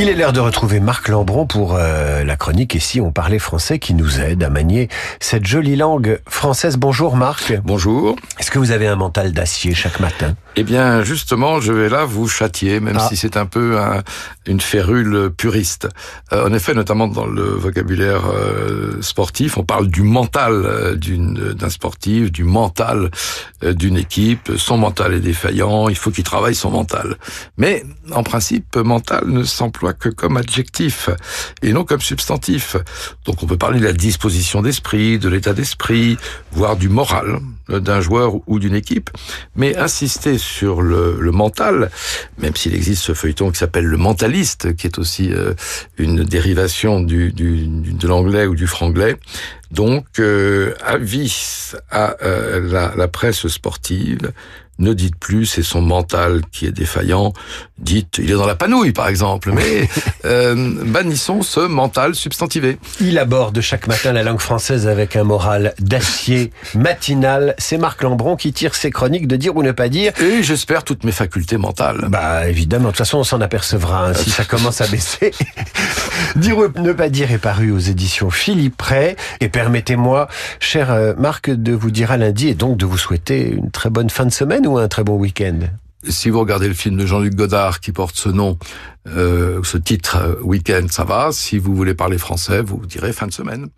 Il est l'heure de retrouver Marc Lambron pour euh, la chronique Et si on parlait français qui nous aide à manier cette jolie langue française. Bonjour Marc. Bonjour. Est-ce que vous avez un mental d'acier chaque matin? Eh bien, justement, je vais là vous châtier, même Ah. si c'est un peu un- une férule puriste. Euh, en effet, notamment dans le vocabulaire euh, sportif, on parle du mental euh, d'une- d'un sportif, du mental euh, d'une équipe. Son mental est défaillant, il faut qu'il travaille son mental. Mais en principe, mental ne s'emploie que comme adjectif et non comme substantif. Donc on peut parler de la disposition d'esprit, de l'état d'esprit, voire du moral d'un joueur ou d'une équipe. Mais insister sur le, le mental, même s'il existe ce feuilleton qui s'appelle le mentaliste, qui est aussi euh, une dérivation du, du- du- de l'anglais ou du franglais. Donc, euh, avis à euh, la, la presse sportive, ne dites plus c'est son mental qui est défaillant, dites il est dans la panouille par exemple, mais euh, bannissons ce mental substantivé. Il aborde chaque matin la langue française avec un moral d'acier matinal. C'est Marc Lambron qui tire ses chroniques de dire ou ne pas dire. Et j'espère toutes mes facultés mentales. Bah évidemment, de toute façon on s'en apercevra hein, si ça commence à baisser. dire ou ne pas dire est paru aux éditions Philippe Ray. Et permettez-moi, cher euh, Marc, de vous dire à lundi et donc de vous souhaiter une très bonne fin de semaine ou un très bon week-end? Si vous regardez le film de Jean-Luc Godard qui porte ce nom, euh, ce titre, euh, Week-end, ça va. Si vous voulez parler français, vous direz fin de semaine.